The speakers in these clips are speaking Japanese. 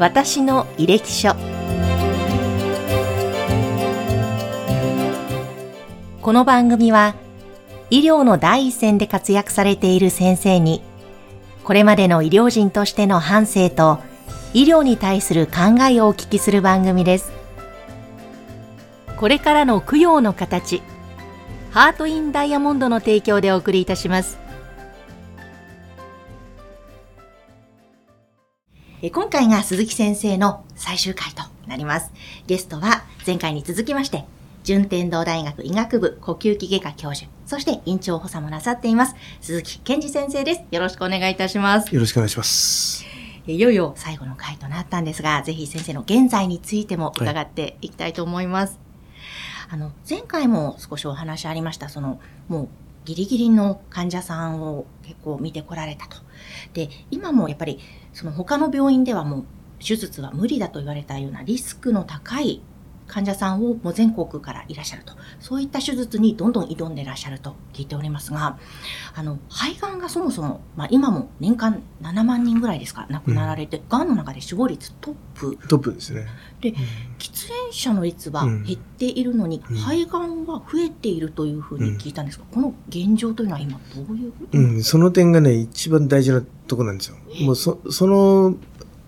私の履歴書。この番組は医療の第一線で活躍されている先生にこれまでの医療人としての反省と医療に対する考えをお聞きする番組です。これからの供養の形ハートインダイヤモンドの提供でお送りいたします。え今回が鈴木先生の最終回となりますゲストは前回に続きまして順天堂大学医学部呼吸器外科教授、そして院長補佐もなさっています、鈴木健二先生です。よろしくお願いいたします。よろしくお願いします。いよいよ最後の回となったんですが、ぜひ先生の現在についても伺っていきたいと思います。はい、あの、前回も少しお話ありました、その、もうギリギリの患者さんを結構見てこられたと。で、今もやっぱり、その他の病院ではもう手術は無理だと言われたようなリスクの高い患者さんをもう全国からいらっしゃると。そういった手術にどんどん挑んでいらっしゃると聞いておりますが、あの、肺がんがそもそも、まあ今も年間7万人ぐらいですか、亡くなられて、うん、がんの中で死亡率トップ。トップですね。で、うん、喫煙者の率は減っているのに、うん、肺がんは増えているというふうに聞いたんですが、この現状というのは今どういううん、その点がね、一番大事なとこなんですよ。もうそ、その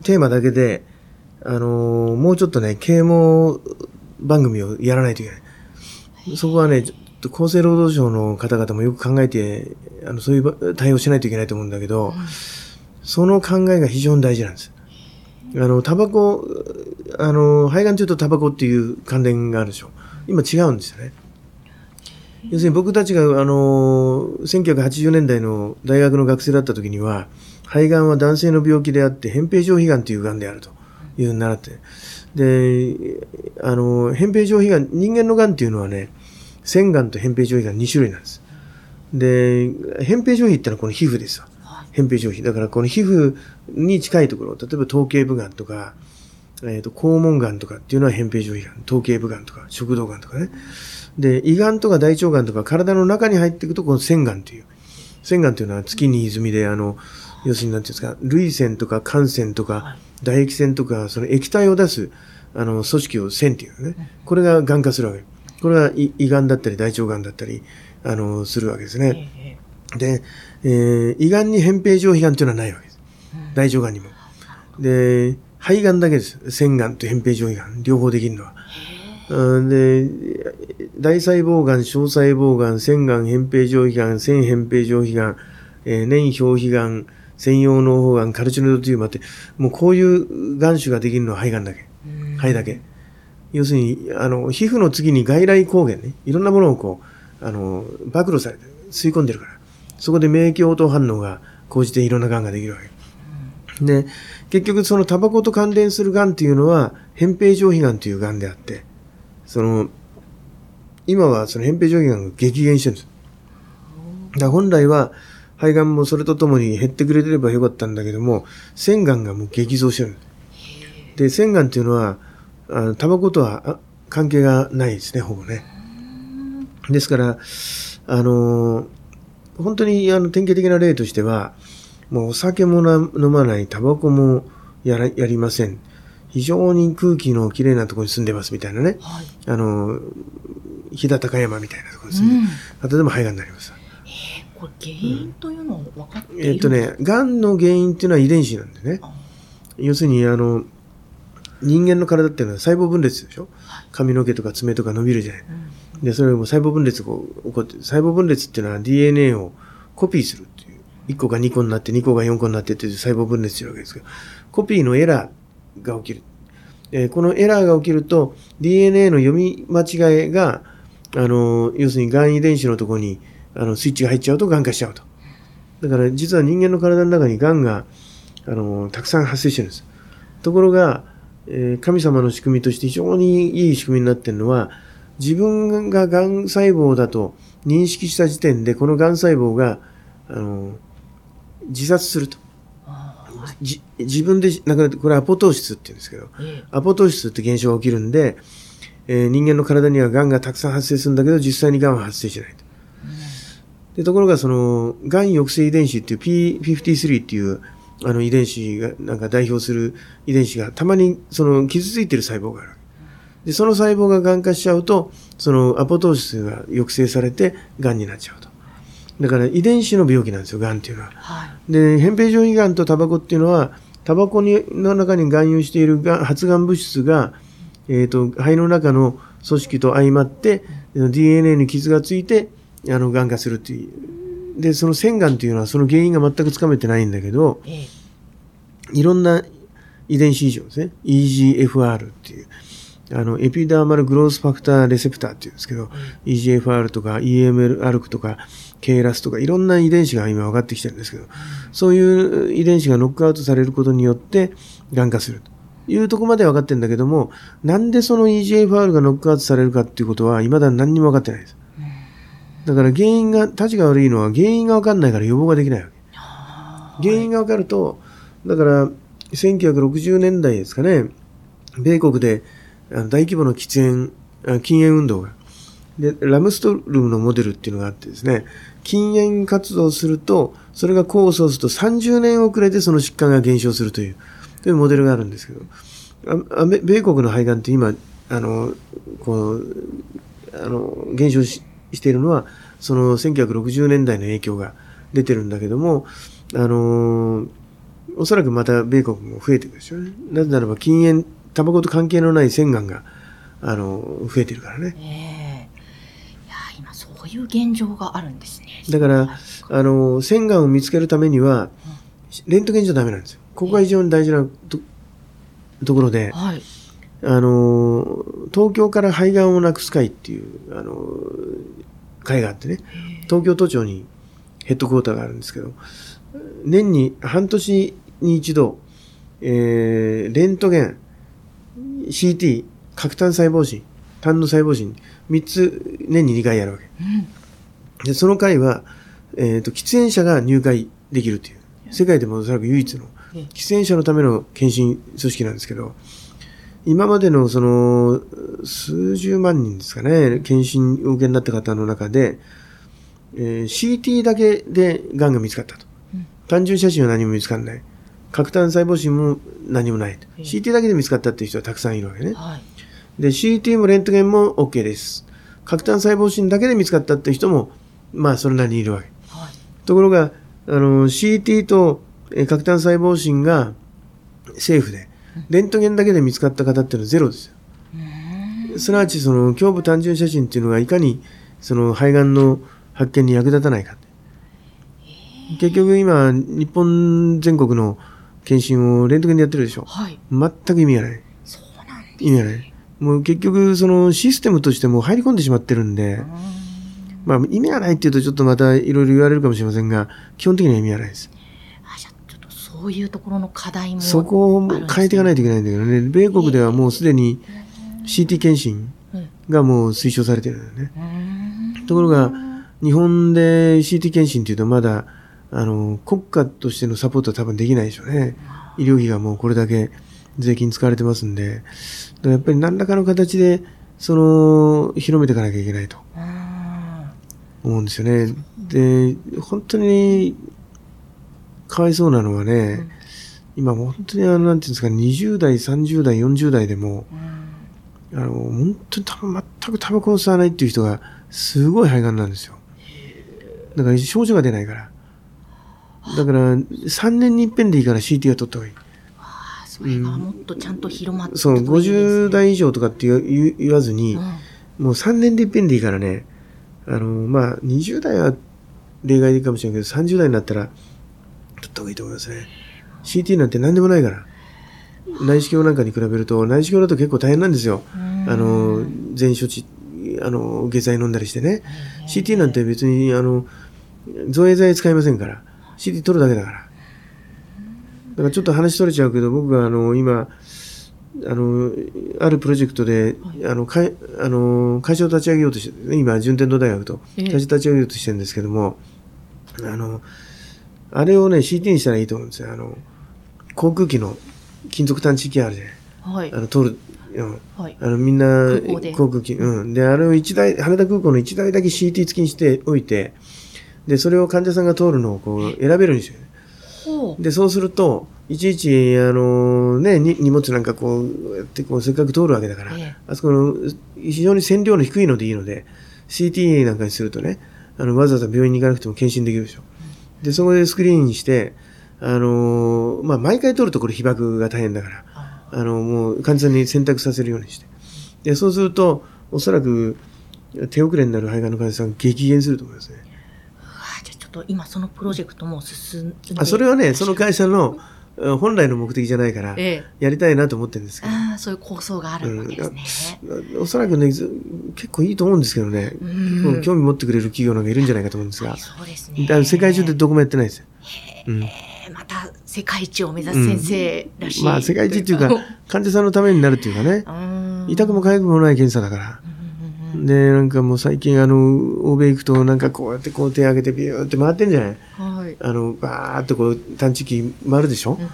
テーマだけで、あのー、もうちょっとね、啓蒙番組をやらないといけない。そこはね、厚生労働省の方々もよく考えて、あの、そういう対応しないといけないと思うんだけど、その考えが非常に大事なんです。あの、タバコ、あの、肺がん中とタバコっていう関連があるでしょ。今違うんですよね。要するに僕たちが、あの、1980年代の大学の学生だった時には、肺がんは男性の病気であって、扁平上皮がんというがんであるというふうに習って、で、あの、扁平上皮がん、人間のがんっていうのはね、腺がんと扁平上皮がん2種類なんです。で、扁平上皮ってのはこの皮膚ですわ。扁平上皮。だからこの皮膚に近いところ、例えば頭頸部がんとか、えっ、ー、と、肛門がんとかっていうのは扁平上皮がん、頭頸部がんとか、食道がんとかね。で、胃がんとか大腸がんとか体の中に入っていくと、この腺がんという。腺がんというのは月に泉で、あの、要するになんていうんですか、涙腺とか汗腺とか、唾液腺とか、その液体を出す、あの、組織を腺っていうね。これが癌化するわけ。これが胃がんだったり大腸がんだったり、あの、するわけですね。で、えー、胃がんに扁平上皮がんっていうのはないわけです。大腸がんにも。で、肺がんだけです。腺がんと扁平上皮がん。両方できるのは。で、大細胞がん、小細胞がん、腺がん、扁平上皮がん、腺扁平上皮がん、えー、粘表皮がん、専用脳胞がん、カルチノイドテューマって、もうこういうがん種ができるのは肺がんだけ。肺だけ。要するに、あの、皮膚の次に外来抗原ね、いろんなものをこう、あの、暴露されて、吸い込んでるから。そこで免疫応答反応が講じていろんな癌ができるわけ。で、結局そのタバコと関連する癌っていうのは、扁平上皮癌という癌であって、その、今はその扁平上皮癌が激減してるんです。だ本来は、肺がんもそれとともに減ってくれてればよかったんだけども、腺がんがもう激増してる。で、腺がんっていうのは、あのタバコとは関係がないですね、ほぼね。ですから、あの、本当にあの典型的な例としては、もうお酒も飲まない、タバコもやらやりません。非常に空気のきれいなところに住んでますみたいなね。はい、あの、飛騨高山みたいなところに住んで、うん、あとでも肺がんになります。これ原因というのは分かっている、うん、えっとね、がんの原因っていうのは遺伝子なんでね。要するに、あの、人間の体っていうのは細胞分裂でしょ？髪の毛とか爪とか伸びるじゃない。うん、で、それも細胞分裂が起こって、細胞分裂っていうのは DNA をコピーするっていう。1個が2個になって、2個が4個になってっていう細胞分裂するわけですけど、コピーのエラーが起きる。えー、このエラーが起きると、DNA の読み間違いが、あの、要するに癌遺伝子のところに、あの、スイッチが入っちゃうと癌化しちゃうと。だから実は人間の体の中に癌が、あの、たくさん発生してるんです。ところが、えー、神様の仕組みとして非常にいい仕組みになっているのは、自分が癌細胞だと認識した時点で、この癌細胞が、あの、自殺すると。自分で亡くなって、これアポトーシスって言うんですけど、アポトーシスって現象が起きるんで、えー、人間の体には癌がたくさん発生するんだけど、実際に癌は発生しないと。でところが、その、癌抑制遺伝子っていう P53 っていうあの遺伝子が、なんか代表する遺伝子がたまにその傷ついてる細胞がある。で、その細胞が癌化しちゃうと、そのアポトーシスが抑制されて癌になっちゃうと。だから遺伝子の病気なんですよ、癌っていうのは。はい。で、扁平上皮癌とタバコっていうのは、タバコにの中に含有しているが発がん物質が、えっ、と、肺の中の組織と相まって、DNA に傷がついて、あの、癌化するっていう。で、その腺がんっていうのはその原因が全くつかめてないんだけど、ええ。いろんな遺伝子異常ですね。EGFR っていう。あの、エピダーマルグロースファクターレセプターっていうんですけど、EGFR とか EML-ALK とか KRAS とかいろんな遺伝子が今分かってきてるんですけど、そういう遺伝子がノックアウトされることによって、癌化するというところまで分かってるんだけども、なんでその EGFR がノックアウトされるかっていうことは、未だに何にも分かってないです。だから原因が、立ちが悪いのは原因が分かんないから予防ができないわけ。原因が分かると、だから、1960年代ですかね、米国で大規模な喫煙、あ禁煙運動が。で、ラムストルムのモデルっていうのがあってですね、禁煙活動をすると、それが功を奏すると30年遅れてその疾患が減少するという、というモデルがあるんですけど、米国の肺がんって今、あの、こう、あの、減少ししているのは、その1960年代の影響が出てるんだけども、あのーおそらくまた米国も増えていくでしょうね。なぜならば禁煙、タバコと関係のない腺がんが、あの、増えてるからね。ええいや、今そういう現状があるんですね。だから、あの、腺がんを見つけるためには、レントゲンじゃダメなんですよ。ここが非常に大事なとところで、はい。あの、東京から肺がんをなくす会っていう、あの、会があってね、東京都庁にヘッドクォーターがあるんですけど、年に半年に一度、えー、レントゲン、CT、核炭細胞診、胆の細胞診、3つ年に2回やるわけ。うん。で、その会は、えっ、と、喫煙者が入会できるという、世界でもおそらく唯一のええ。喫煙者のための検診組織なんですけど、今までのその、数十万人ですかね、検診をお受けになった方の中で、えー CT だけで癌が見つかったと。うん単純写真は何も見つかんない。核炭細胞診も何もないと。ええ CT だけで見つかったっていう人はたくさんいるわけね。はい。で、CT もレントゲンも OK です。核炭細胞診だけで見つかったっていう人も、まあ、それなりにいるわけ。はい。ところが、あの、CT とえー核炭細胞診が政府で、レントゲンだけで見つかった方っていうのはゼロですよ。すなわち、その、胸部単純写真っていうのがいかに、その、肺がんの発見に役立たないか。結局今、日本全国の検診をレントゲンでやってるでしょ。はい。全く意味がない。そうなんです意味がない。もう結局、そのシステムとしてもう入り込んでしまってるんで、まあ意味がないっていうとちょっとまたいろいろ言われるかもしれませんが、基本的には意味がないです。そういうところの課題も。そこを変えていかないといけないんだけどね、米国ではもうすでに CT 検診うん。がもう推奨されてるんだよね。ところが、日本で CT 検診っていうとまだ、あの、国家としてのサポートは多分できないでしょうね。医療費がもうこれだけ税金使われてますんで、やっぱり何らかの形で、その、広めていかなきゃいけないと。思うんですよね。で、本当に、かわいそうなのはね、今もう本当にあの、なんていうんですか、20代、30代、40代でも、うん。あの、本当に多分全くタバコを吸わないっていう人が、すごい肺がんなんですよ。だから症状が出ないから。だから、3年に一遍でいいから CT は取った方がいい。あそれがもっとちゃんと広まってそう、いくといいですね50代以上とかって言わずにう、ん。もう3年で一遍でいいからね、あの、まあ、20代は例外かもしれないけど、30代になったら、取った方がいいと思いますね。CT なんて何でもないから。内視鏡なんかに比べると、内視鏡だと結構大変なんですよ。うんあの、全処置、あの、下剤飲んだりしてね。CT なんて別に、あの、造影剤使いませんから。CT 取るだけだから。だからちょっと話取れちゃうけど、僕があの、今、あの、あるプロジェクトで、あの、かいあの会社を立ち上げようとして、ね、今、順天堂大学とええ会社立ち上げようとしてるんですけども、あの、あれをね、CT にしたらいいと思うんですよ。あの、航空機の金属探知機あるじゃない。はいあ。の、通る、うんはい。あの、みんな航空機、うん。で、あれを一台、羽田空港の一台だけ CT 付きにしておいて、で、それを患者さんが通るのをこう、選べるんですよ。で、そうすると、いちいち、あのね、に荷物なんかこうやってこうせっかく通るわけだから、ええあそこの非常に線量の低いのでいいので、CT なんかにするとね、あのわざわざ病院に行かなくても検診できるでしょ。で、そこでスクリーンにして、あのまあ、毎回取るとこれ被爆が大変だから、ああの、もう完全に選択させるようにして。で、そうすると、おそらく手遅れになる肺がんの患者さん激減すると思いますね。じゃあちょっと今そのプロジェクトも進んであそれはね、その会社のあ本来の目的じゃないから、ええ。やりたいなと思ってるんですけど。ああ、そういう構想があるわけですね。おそらくね、ず結構いいと思うんですけどね、うん興味持ってくれる企業なんかいるんじゃないかと思うんですが、そうですね。だ世界中でどこもやってないですよ。うんえーまた世界一を目指す先生らしい。まあ世界一っていうか、患者さんのためになるっていうかね、うん、痛くも痒くもない検査だから。うんうんうんで、なんかもう最近あの、欧米行くとなんかこうやってこう手上げてビューって回ってんじゃない？うんはい。あの、バーっとこう探知機回るでしょ？うんうん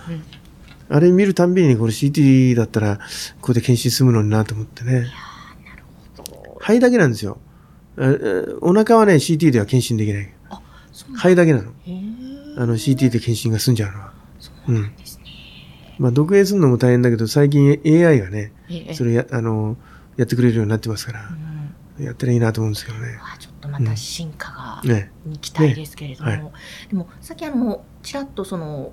あれ見るたんびにこれ CT だったら、ここで検診済むのになと思ってね。肺だけなんですよ。お腹はね、CT では検診できない。あ、そ肺だけなの。あの CT で検診が済んじゃうのは。そうなんですね。まあ、読影するのも大変だけど、最近 AI がね、ええそれや、あの、やってくれるようになってますからう、んやったらいいなと思うんですけどね。あちょまた進化が、ね。に期待ですけれども、ねはでもさっきあのちらっとその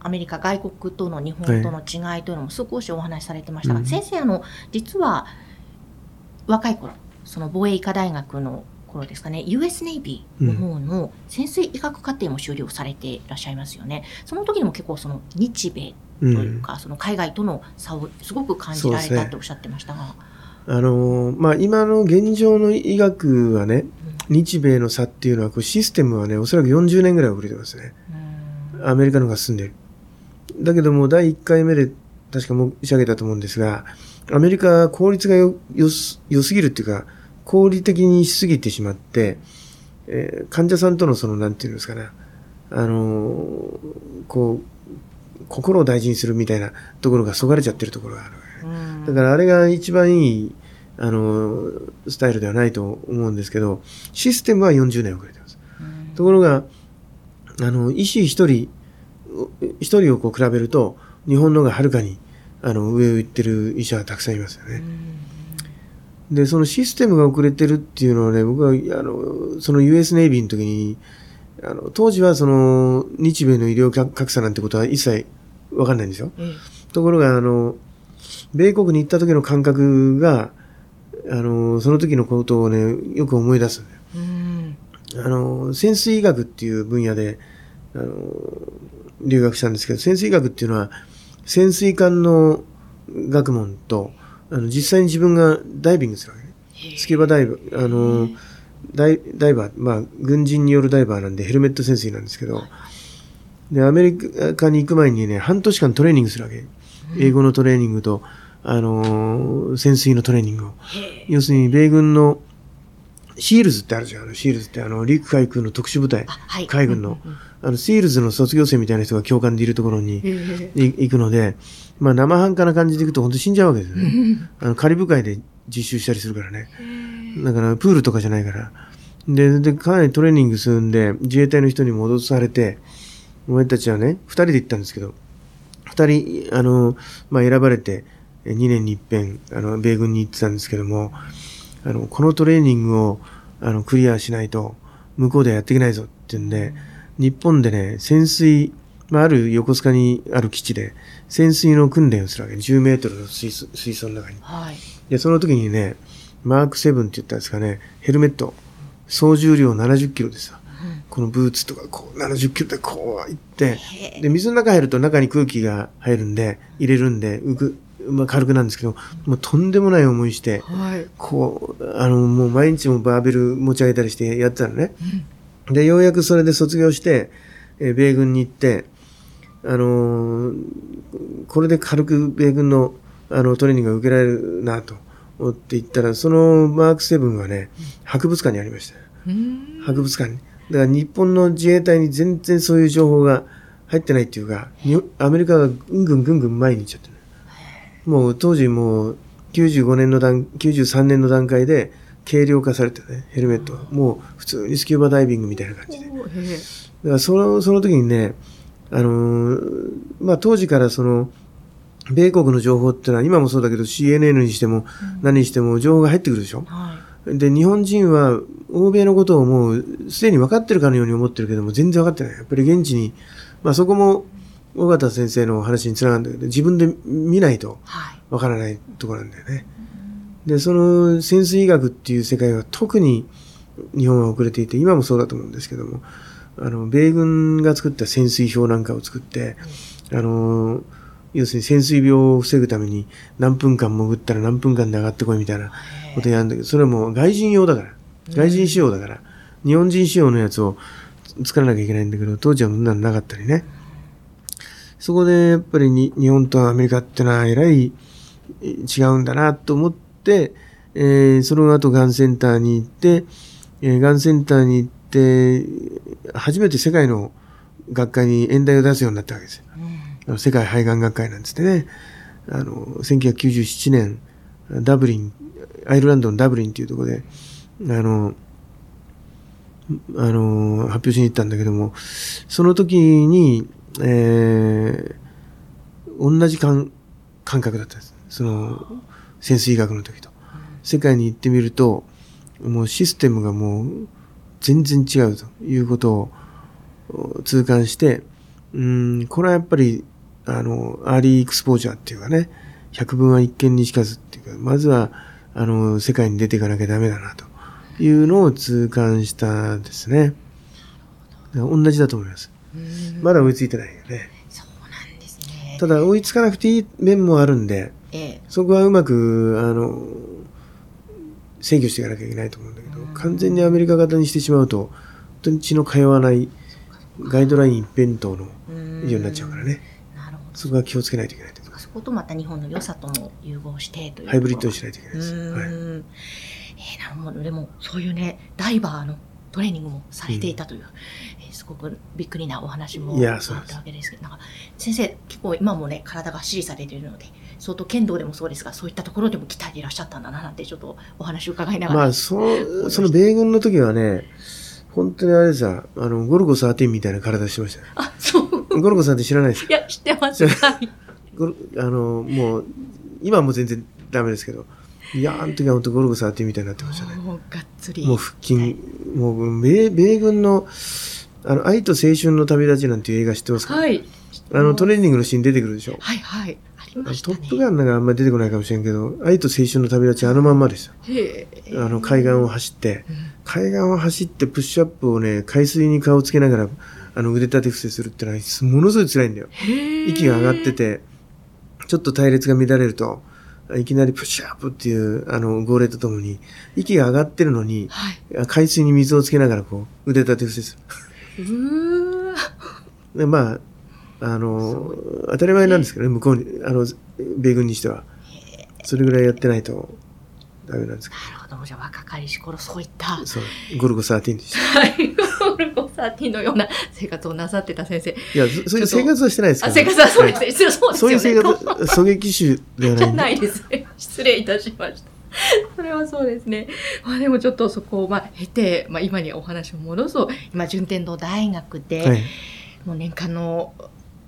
アメリカ外国との日本との違いというのも少しお話しされてましたが、うん。先生あの実は若い頃その防衛医科大学の頃ですかね US ネイビーの方の潜水医学課程も修了されていらっしゃいますよね。その時にも結構その日米う。というん。か、その海外との差をすごく感じられたっておっしゃってましたが、あの、まあ、今の現状の医学はね、日米の差っていうのは、こうシステムはね、おそらく40年ぐらい遅れてますね。うんアメリカの方が進んでる。だけども、第1回目で確か申し上げたと思うんですが、アメリカは効率がよ、よす、良すぎるっていうか、効率的にしすぎてしまって、えー患者さんとのその、なんていうんですかね、あのーこう、心を大事にするみたいなところがそがれちゃってるところがあるだからあれが一番いい、あのースタイルではないと思うんですけど、システムは40年遅れてます。うんところが、あの、医師一人、一人をこう比べると、日本の方がはるかに、あの、上を行ってる医者はたくさんいますよね。で、そのシステムが遅れてるっていうのはね、僕は、あの、その US ネイビーの時に、あの、当時はその、日米の医療格差なんてことは一切わかんないんですよ。えところが、あの、米国に行った時の感覚が、あの、その時のことをね、よく思い出すんだよ。あの、潜水医学っていう分野で、あの、留学したんですけど、潜水医学っていうのは、潜水艦の学問と、あの、実際に自分がダイビングするわけね。スキューバダイバー、あの、ダイダイバー、まあ、軍人によるダイバーなんでヘルメット潜水なんですけど、で、アメリカに行く前にね、半年間トレーニングするわけ。英語のトレーニングと、あのー潜水のトレーニングを。要するに、米軍の、シールズってあるじゃん。あのシールズって、あの、陸海空の特殊部隊あ、はい海軍のうんうんうん、あの、シールズの卒業生みたいな人が教官でいるところに行くので、まあ、生半可な感じで行くと本当死んじゃうわけですよね。あの、カリブ海で実習したりするからね。だから、プールとかじゃないから。で、で、かなりトレーニングするんで、自衛隊の人に戻されて、お前たちはね、二人で行ったんですけど、二人、あの、まあ、選ばれて、え2年に一遍、あの、米軍に行ってたんですけども、あの、このトレーニングを、あの、クリアしないと、向こうではやっていけないぞって言うんで、日本でね、潜水、まあ、ある横須賀にある基地で、潜水の訓練をするわけ。10メートルの水槽水槽の中に。はいで、その時にね、マーク7って言ったんですかね、ヘルメット、総重量70キロでさ、このブーツとかこう70キロでこういって、で、水の中入ると中に空気が入るんで、入れるんで、浮く、まあ、軽くなんですけど、もうとんでもない思いして、はいこう、あの、もう毎日もバーベル持ち上げたりしてやってたのね。で、ようやくそれで卒業して、えー米軍に行って、あのーこれで軽く米軍のあのトレーニングが受けられるなと思って行ったら、そのマーク7はね、博物館にありましたよ。うん博物館に。だから日本の自衛隊に全然そういう情報が入ってないっていうか、にアメリカがぐんぐんぐんぐん前に行っちゃってる。もう当時もう95年の段、93年の段階で軽量化されてね、ヘルメットは。もう普通にスキューバダイビングみたいな感じで。だからその、その時にね、あのーまあ、当時からその、米国の情報ってのは、今もそうだけど CNN にしても何にしても情報が入ってくるでしょ。はで、日本人は欧米のことをもうすでに分かってるかのように思ってるけども、全然分かってない。やっぱり現地に、まあそこも尾形先生の話につながるんだけど、自分で見ないとい。はい。分からないところなんだよね。で、その潜水医学っていう世界は特に日本は遅れていて、今もそうだと思うんですけども、あの、米軍が作った潜水表なんかを作って、あの、要するに潜水病を防ぐために何分間潜ったら何分間で上がってこいみたいなことやるんだけど、それはもう外人用だから、外人仕様だから、日本人仕様のやつを作らなきゃいけないんだけど、当時はそんなのなかったりね。そこでやっぱりに日本とアメリカってのはえらいえ違うんだなと思って、えーその後がんセンターに行って、えーがんセンターに行って、初めて世界の学会に演題を出すようになったわけですよ。あの世界肺がん学会なんつってね、あの、1997年、ダブリン、アイルランドのダブリンっていうところで、あの、あの、発表しに行ったんだけども、その時に、えー同じ感感覚だったんです。その、潜水学の時と。世界に行ってみると、もうシステムがもう全然違うということを痛感して、うん、これはやっぱり、あの、 early exposure っていうかね、百聞は一見にしかずっていうか、まずは、あの、世界に出ていかなきゃダメだな、というのを痛感したんですね。同じだと思います。うんまだ追いついてないよね。そうなんですね。ただ追いつかなくていい面もあるんで、ええ。そこはうまく、あの、制御していかなきゃいけないと思うんだけど、完全にアメリカ型にしてしまうと、本当に血の通わないガイドライン一辺倒のうん医療になっちゃうからね。なるほど。そこは気をつけないといけないと。そことまた日本の良さとも融合してというハイブリッドにししないといけなういです。はい。えー、なるほど。でも、そういうね、ダイバーのトレーニングもされていたという、えーすごくびっくりなお話もあったわけですけど、なんか、先生、結構今もね、体が支持されているので、相当剣道でもそうですが、そういったところでも鍛えていらっしゃったんだな、なんてちょっとお話を伺いながら。まあ、その、その米軍の時はね、本当にあれさ、あの、ゴルゴ13みたいな体してましたよ。あ、そう。ゴルゴ13って知らないですか？いや、知ってます。あの、もう、今はもう全然ダメですけど、いや、あの時は本当ゴルゴ13みたいになってましたね。もうがっつり。もう腹筋、もう米、米軍の、あの、愛と青春の旅立ちなんていう映画知ってますか、はい。あの、トレーニングのシーン出てくるでしょ？はいはい。ありましたね。トップガンなんかあんまり出てこないかもしれんけど、愛と青春の旅立ちあのまんまですよ。へえ。あの、海岸を走って、うん海岸を走ってプッシュアップをね、海水に顔つけながら、あの、腕立て伏せするってのは、ものすごい辛いんだよ。息が上がってて、ちょっと隊列が乱れると、いきなりプッシュアップっていう、あの、号令とともに、息が上がってるのに、はい。海水に水をつけながら、こう、腕立て伏せす。る。で、まあ、あの、当たり前なんですけどね、向こうに、あの、米軍にしては。それぐらいやってないと、ダメなんですけなるほど。じゃあ若かりし頃そういったど、、そう、ゴルゴ13でした。はい。ゴルゴ13のような 生活をなさってた先生。いや、そそういう生活はしてないですけあ、ど、生活はそうですね。そうそうですそういう生よね。活、狙撃手ではじゃないんで。ないですね。失礼いたしました。それはそうですね。まあでもちょっとそこをまあ経て、まあ今にお話を戻そう。今、順天堂大学で、はい。もう年間の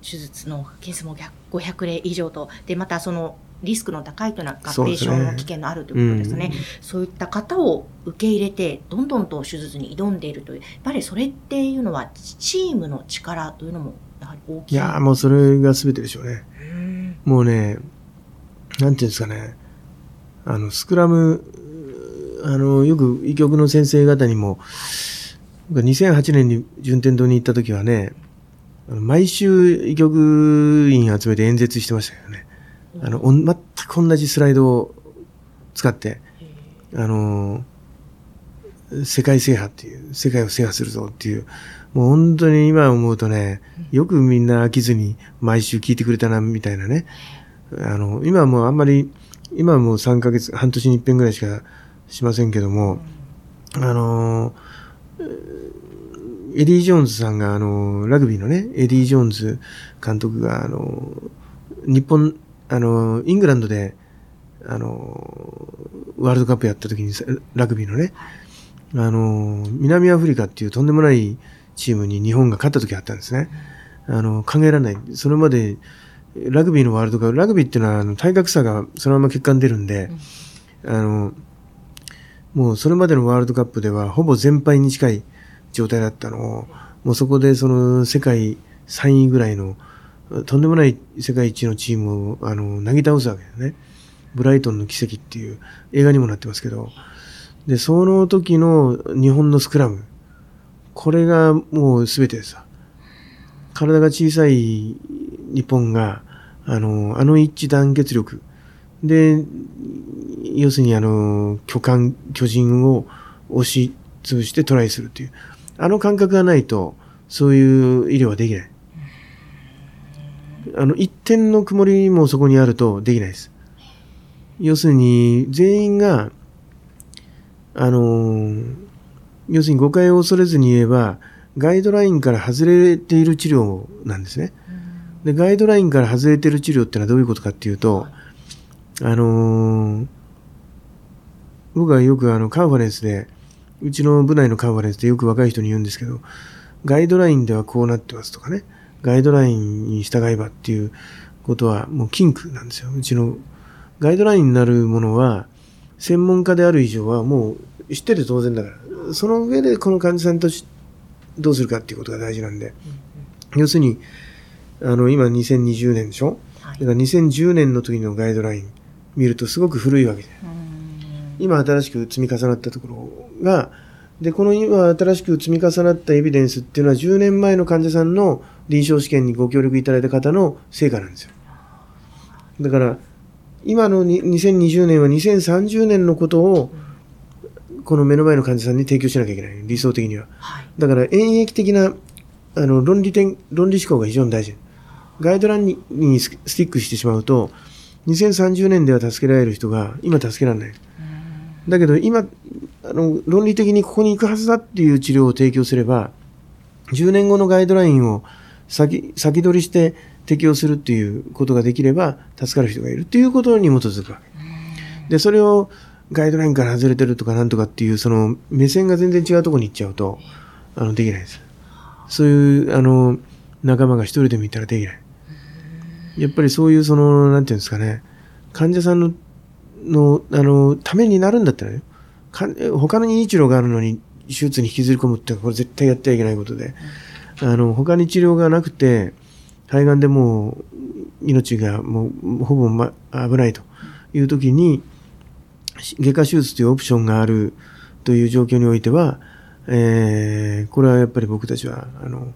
手術の件数も500例以上と、で、またそのリスクの高いというのは合併症の危険のあるということですね。そういった方を受け入れて、どんどんと手術に挑んでいるという、やっぱりそれっていうのは、チームの力というのも、やはり大きい。いやーもうそれが全てでしょうね。うんもうね、なんていうんですかね、あの、スクラム、あの、よく医局の先生方にも、2008年に順天堂に行った時はね、毎週医局員集めて演説してましたよね。あの、全く同じスライドを使って、あの、世界制覇っていう、世界を制覇するぞっていう、もう本当に今思うとね、よくみんな飽きずに毎週聞いてくれたな、みたいなね。あの、今はもうあんまり、今はもう3ヶ月、半年に一遍ぐらいしかしませんけども、あの、エディ・ジョーンズさんが、あの、ラグビーのね、エディ・ジョーンズ監督が、あの、日本、あの、イングランドで、あの、ワールドカップやった時に、ラグビーのね、あの、南アフリカっていうとんでもないチームに日本が勝った時あったんですね。あの、考えられない。それまで、ラグビーのワールドカップ、ラグビーっていうのは、あの、体格差がそのまま結果に出るんで、あの、もうそれまでのワールドカップでは、ほぼ全敗に近い状態だったのを、もうそこでその世界3位ぐらいの、とんでもない世界一のチームを、あの、なぎ倒すわけですね。ブライトンの奇跡っていう映画にもなってますけど、で、その時の日本のスクラム、これがもう全てでさ、体が小さい日本が、あの、あの一致団結力で、要するにあの、巨漢、巨人を押し潰してトライするっていう、あの感覚がないと、そういう医療はできない。あの、一点の曇りもそこにあるとできないです。要するに、全員が、あのー、要するに誤解を恐れずに言えば、ガイドラインから外れている治療なんですね。で、ガイドラインから外れてる治療ってのはどういうことかっていうと、あのー、僕はよくあの、カンファレンスで、うちの部内のカンファレンスでよく若い人に言うんですけど、ガイドラインではこうなってますとかね、ガイドラインに従えばっていうことはもう禁句なんですよ。うちのガイドラインになるものは、専門家である以上はもう知ってて当然だから、その上でこの患者さんとどうするかっていうことが大事なんで、要するに、あの、今2020年でしょ、はい、だから2010年の時のガイドライン見るとすごく古いわけで、今新しく積み重なったところが、で、この今新しく積み重なったエビデンスっていうのは10年前の患者さんの臨床試験にご協力いただいた方の成果なんですよ。だから、今の2020年は2030年のことを、この目の前の患者さんに提供しなきゃいけない。理想的には。はい、だから、演疫的な、あの、論理点、論理思考が非常に大事。ガイドラインにスティックしてしまうと、2030年では助けられる人が今助けられない。だけど今、あの、論理的にここに行くはずだっていう治療を提供すれば、10年後のガイドラインを先、先取りして適用するっていうことができれば助かる人がいるっていうことに基づくわけ。で、それをガイドラインから外れてるとかなんとかっていうその目線が全然違うところに行っちゃうと、あの、できないです。そういう、あの、仲間が一人でもいたらできない。やっぱりそういうその、なんていうんですかね、患者さんの、の、あの、ためになるんだったらね、他のいい治療があるのに手術に引きずり込むってこれ絶対やってはいけないことで、あの、他に治療がなくて、肺がんでもう命がもうほぼ、ま、危ないと。いう時に、外科手術というオプションがあるという状況においては、えー、これはやっぱり僕たちは、あの、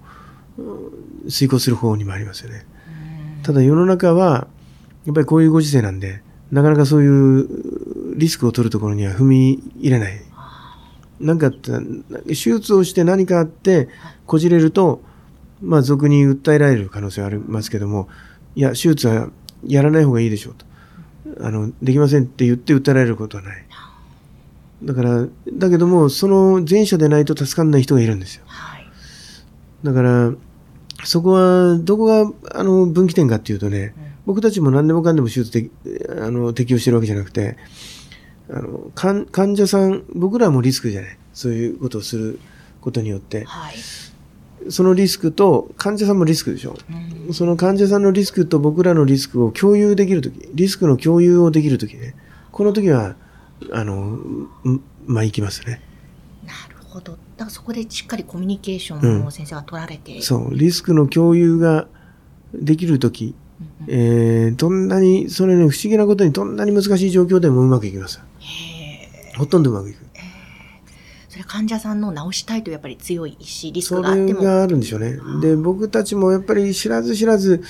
遂行する方にもありますよね。ただ世の中は、やっぱりこういうご時世なんで、なかなかそういうリスクを取るところには踏み入れない。なんか、手術をして何かあって、こじれると、まあ、俗に訴えられる可能性はありますけども、いや、手術はやらない方がいいでしょうと。あの、できませんって言って訴えられることはない。だから、だけども、その前者でないと助かんない人がいるんですよ。はい、だから、そこは、どこが、あの、分岐点かっていうとね、うん、僕たちも何でもかんでも手術で、あの、適用してるわけじゃなくて、あの、患者さん、僕らもリスクじゃない。そういうことをすることによって。はいそのリスクと患者さんもリスクでしょ、うん、その患者さんのリスクと僕らのリスクを共有できるとき、リスクの共有をできるときね、この時は、あの、まあ、いきますね。なるほど。だそこでしっかりコミュニケーションを先生は取られて、うん、そう、リスクの共有ができるとき、うん、えー、どんなに、それね、不思議なことにどんなに難しい状況でもうまくいきます。ほとんどうまくいく。それ患者さんの治したいとやっぱり強い意志、リスクがあっても。それがあるんでしょうね。で、僕たちもやっぱり知らず知らず、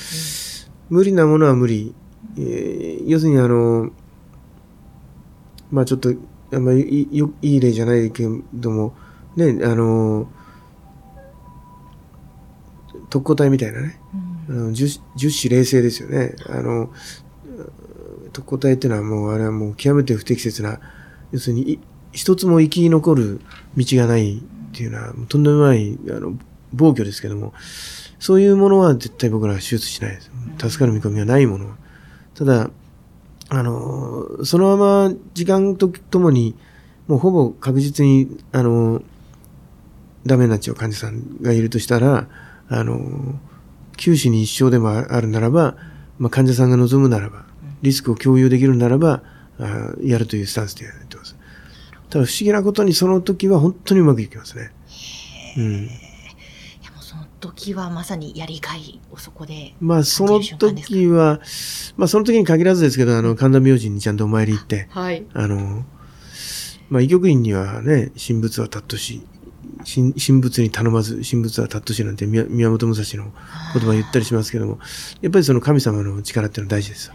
うん、無理なものは無理。えー、要するにあの、まあちょっと、あんまりいい例じゃないけども、ね、あの、特攻隊みたいなね、うん、あの十十死冷静ですよね。あの、特攻隊っていうのはもう、あれはもう極めて不適切な、要するに、一つも生き残る道がないっていうのは、とんでもない、あの、暴挙ですけども、そういうものは絶対僕らは手術しないです。助かる見込みがないものは。ただ、あの、そのまま時間とともに、もうほぼ確実に、あの、ダメになっちゃう患者さんがいるとしたら、あの、九死に一生でもあるならば、まあ、患者さんが望むならば、リスクを共有できるならば、あやるというスタンスでやってます。ただ不思議なことにその時は本当にうまくいきますね。うん。いやもうその時はまさにやりがいをそこで。まあその時は、まあその時に限らずですけど、あの、神田明神にちゃんとお参り行って、はい。あの、まあ、医局院にはね、神仏は尊し、神神仏に頼まず、神仏は尊しなんて宮宮本武蔵の言葉言ったりしますけども、やっぱりその神様の力っていうのは大事ですよ。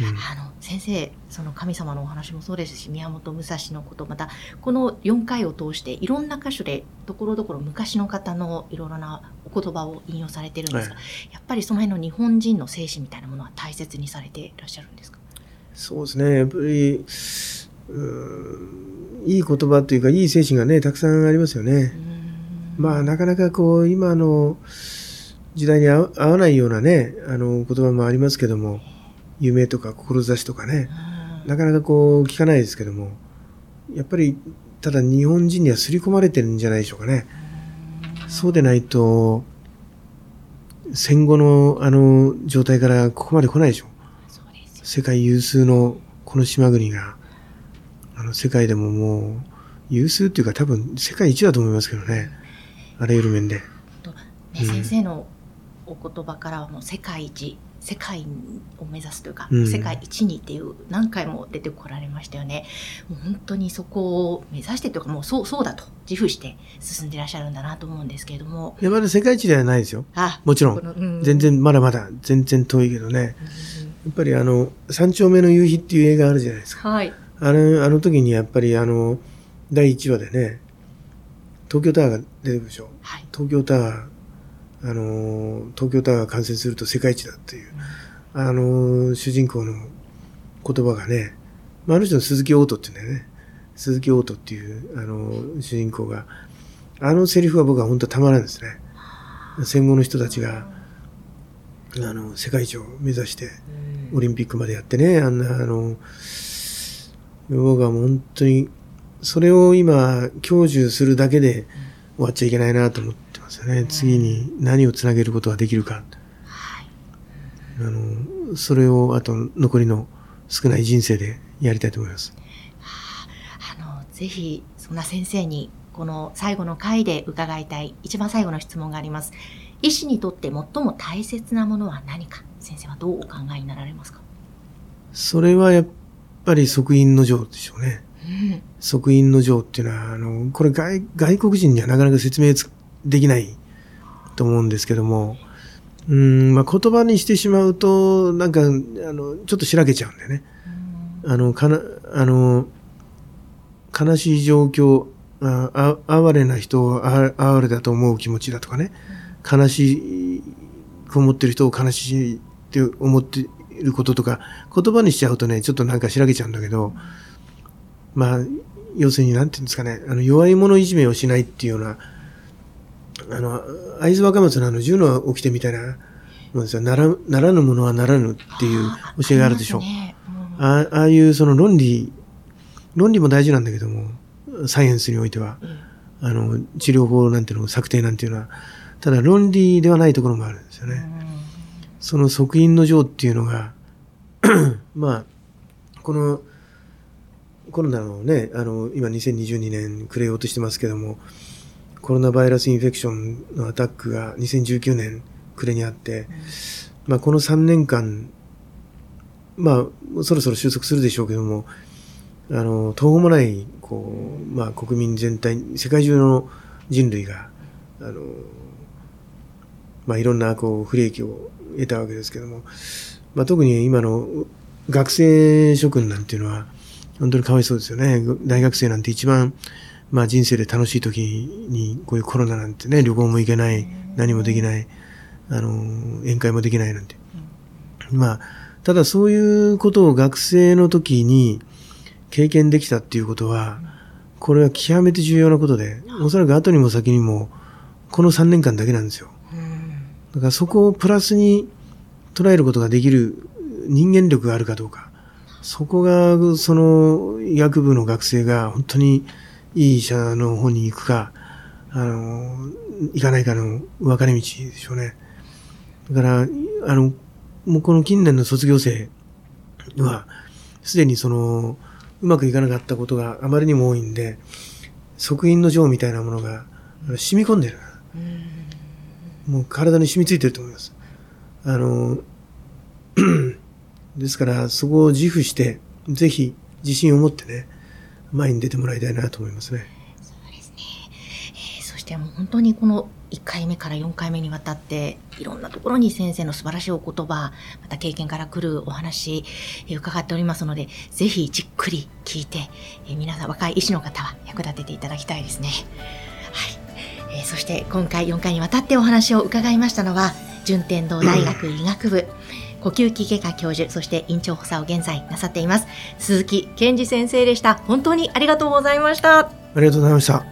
あの先生その神様のお話もそうですし宮本武蔵のことまたこの4回を通していろんな箇所でところどころ昔の方のいろいろなお言葉を引用されてるんですが、やっぱりその辺の日本人の精神みたいなものは大切にされていらっしゃるんですか？そうですね。やっぱり、うんいい言葉というか、いい精神がね、たくさんありますよね。まあ、なかなかこう、今の時代に合わないようなね、あの、言葉もありますけども、夢とか志とかね、なかなかこう、聞かないですけども、やっぱり、ただ日本人には刷り込まれてるんじゃないでしょうかね。そうでないと、戦後のあの状態からここまで来ないでしょ。世界有数のこの島国が、あの世界でももう、有数っていうか多分世界一だと思いますけどね。あらゆる面で。と、ねうん先生のお言葉からはもう世界一世界を目指すというか、うん世界一にっていう何回も出てこられましたよねもう本当にそこを目指してというかもうそうそうだと自負して進んでいらっしゃるんだなと思うんですけれどもいや、まだ世界一ではないですよ。あもちろん。うん全然、まだまだ、全然遠いけどね。うんやっぱりあの、三丁目の夕日っていう映画あるじゃないですか。はいあの、あの時にやっぱりあの、第1話でね、東京タワーが出てくるでしょ？はい東京タワー、あのー、東京タワーが完成すると世界一だっていう、あのー主人公の言葉がね、まあ、あの人の鈴木オートって言うんだよね。鈴木オートっていう、あのー主人公が、あのセリフは僕は本当たまらんですね。戦後の人たちが、あの、世界一を目指して、オリンピックまでやってね、あんな、あの、僕はもう本当に、それを今、享受するだけで終わっちゃいけないなと思ってますよね。次に何をつなげることができるか。はい。あの、それを、あと、残りの少ない人生でやりたいと思います。あのぜひそんな先生にこの最後の回で伺いたい。一番最後の質問があります。医師にとって最も大切なものは何か？先生はどうお考えになられますか、それはやっぱり即印の情でしょうね。うん即印の情っていうのは、あの、これ外外国人にはなかなか説明つできないと思うんですけども、うん、まあ、言葉にしてしまうと、なんか、あの、ちょっとしらけちゃうんだよね。あの、かな、あの、悲しい状況、ああ哀れな人をあ哀れだと思う気持ちだとかね、悲しい、思ってる人を悲しいって思っていることとか、言葉にしちゃうとね、ちょっとなんかしらけちゃうんだけど、まあ、要するになんていうんですかね、あの、弱い者いじめをしないっていうような、あの、会津若松のあの、銃の起きてみたいな、ものですよ。なら、ならぬものはならぬっていう教えがあるでしょ。ね。うん。あああいうその論理、論理も大事なんだけども、サイエンスにおいては、あの、治療法なんていうのを策定なんていうのは、ただ論理ではないところもあるんですよね。その即印の情っていうのが、まあ、この、コロナのね、あの、今2022年暮れようとしてますけども、コロナバイラスインフェクションのアタックが2019年暮れにあって、まあこの3年間、まあ、そろそろ収束するでしょうけども、あの、途方もない、こう、まあ国民全体、世界中の人類が、あの、まあいろんな、こう、不利益を得たわけですけども、まあ特に今の学生諸君なんていうのは、本当にかわいそうですよね。大学生なんて一番、まあ人生で楽しい時に、こういうコロナなんてね、旅行も行けない、何もできない、あの、宴会もできないなんて。まあ、ただそういうことを学生の時に経験できたっていうことは、これは極めて重要なことで、おそらく後にも先にも、この3年間だけなんですよ。だからそこをプラスに捉えることができる人間力があるかどうか。そこが、その医学部の学生が本当にいい医者の方に行くか、あの、行かないかの分かれ道でしょうね。だから、あの、もうこの近年の卒業生は、すでにその、うまくいかなかったことがあまりにも多いんで、即印の情みたいなものが染み込んでる。もう体に染みついてると思います。あの、ですから、そこを自負して、ぜひ自信を持ってね、前に出てもらいたいなと思いますね。そうですね。えー、そしてもう本当にこの1回目から4回目にわたって、いろんなところに先生の素晴らしいお言葉、また経験から来るお話、えー、伺っておりますので、ぜひじっくり聞いて、えー、皆さん若い医師の方は役立てていただきたいですね。はい。えー、そして今回4回にわたってお話を伺いましたのは、順天堂大学医学部、呼吸器外科教授、そして院長補佐を現在なさっています、鈴木健二先生でした。本当にありがとうございました。ありがとうございました。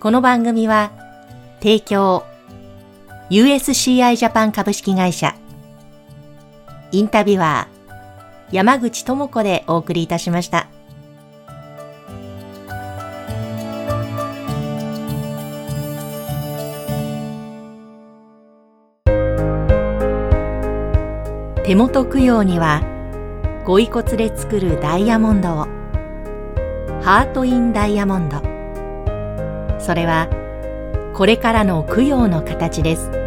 この番組は、提供、USCI ジャパン株式会社、インタビュアー、山口智子でお送りいたしました。手元供養にはご遺骨で作るダイヤモンドを。ハート・イン・ダイヤモンド。それはこれからの供養の形です。